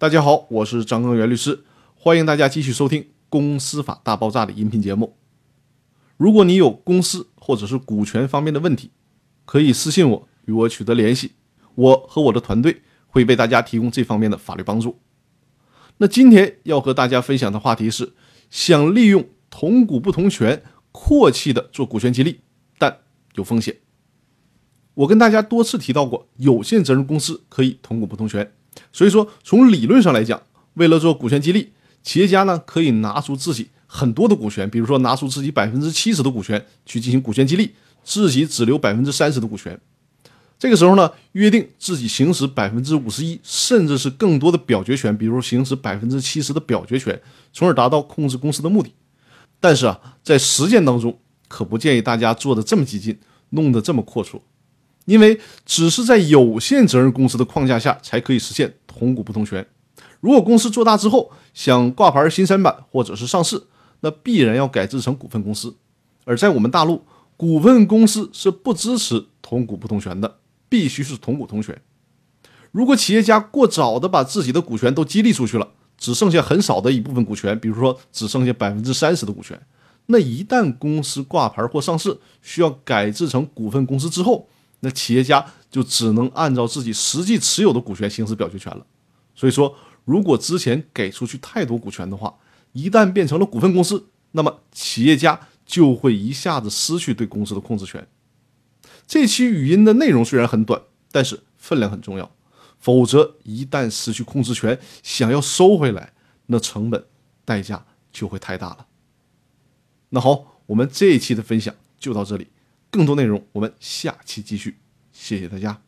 大家好，我是张根源律师，欢迎大家继续收听《公司法大爆炸》的音频节目。如果你有公司或者是股权方面的问题，可以私信我，与我取得联系，我和我的团队会为大家提供这方面的法律帮助。那今天要和大家分享的话题是：想利用同股不同权阔气的做股权激励，但有风险。我跟大家多次提到过，有限责任公司可以同股不同权。所以说，从理论上来讲，为了做股权激励，企业家呢可以拿出自己很多的股权，比如说拿出自己百分之七十的股权去进行股权激励，自己只留百分之三十的股权。这个时候呢，约定自己行使百分之五十一，甚至是更多的表决权，比如行使百分之七十的表决权，从而达到控制公司的目的。但是啊，在实践当中，可不建议大家做的这么激进，弄得这么阔绰。因为只是在有限责任公司的框架下才可以实现同股不同权。如果公司做大之后想挂牌新三板或者是上市，那必然要改制成股份公司。而在我们大陆，股份公司是不支持同股不同权的，必须是同股同权。如果企业家过早的把自己的股权都激励出去了，只剩下很少的一部分股权，比如说只剩下百分之三十的股权，那一旦公司挂牌或上市需要改制成股份公司之后，那企业家就只能按照自己实际持有的股权行使表决权了。所以说，如果之前给出去太多股权的话，一旦变成了股份公司，那么企业家就会一下子失去对公司的控制权。这期语音的内容虽然很短，但是分量很重要。否则，一旦失去控制权，想要收回来，那成本代价就会太大了。那好，我们这一期的分享就到这里。更多内容，我们下期继续。谢谢大家。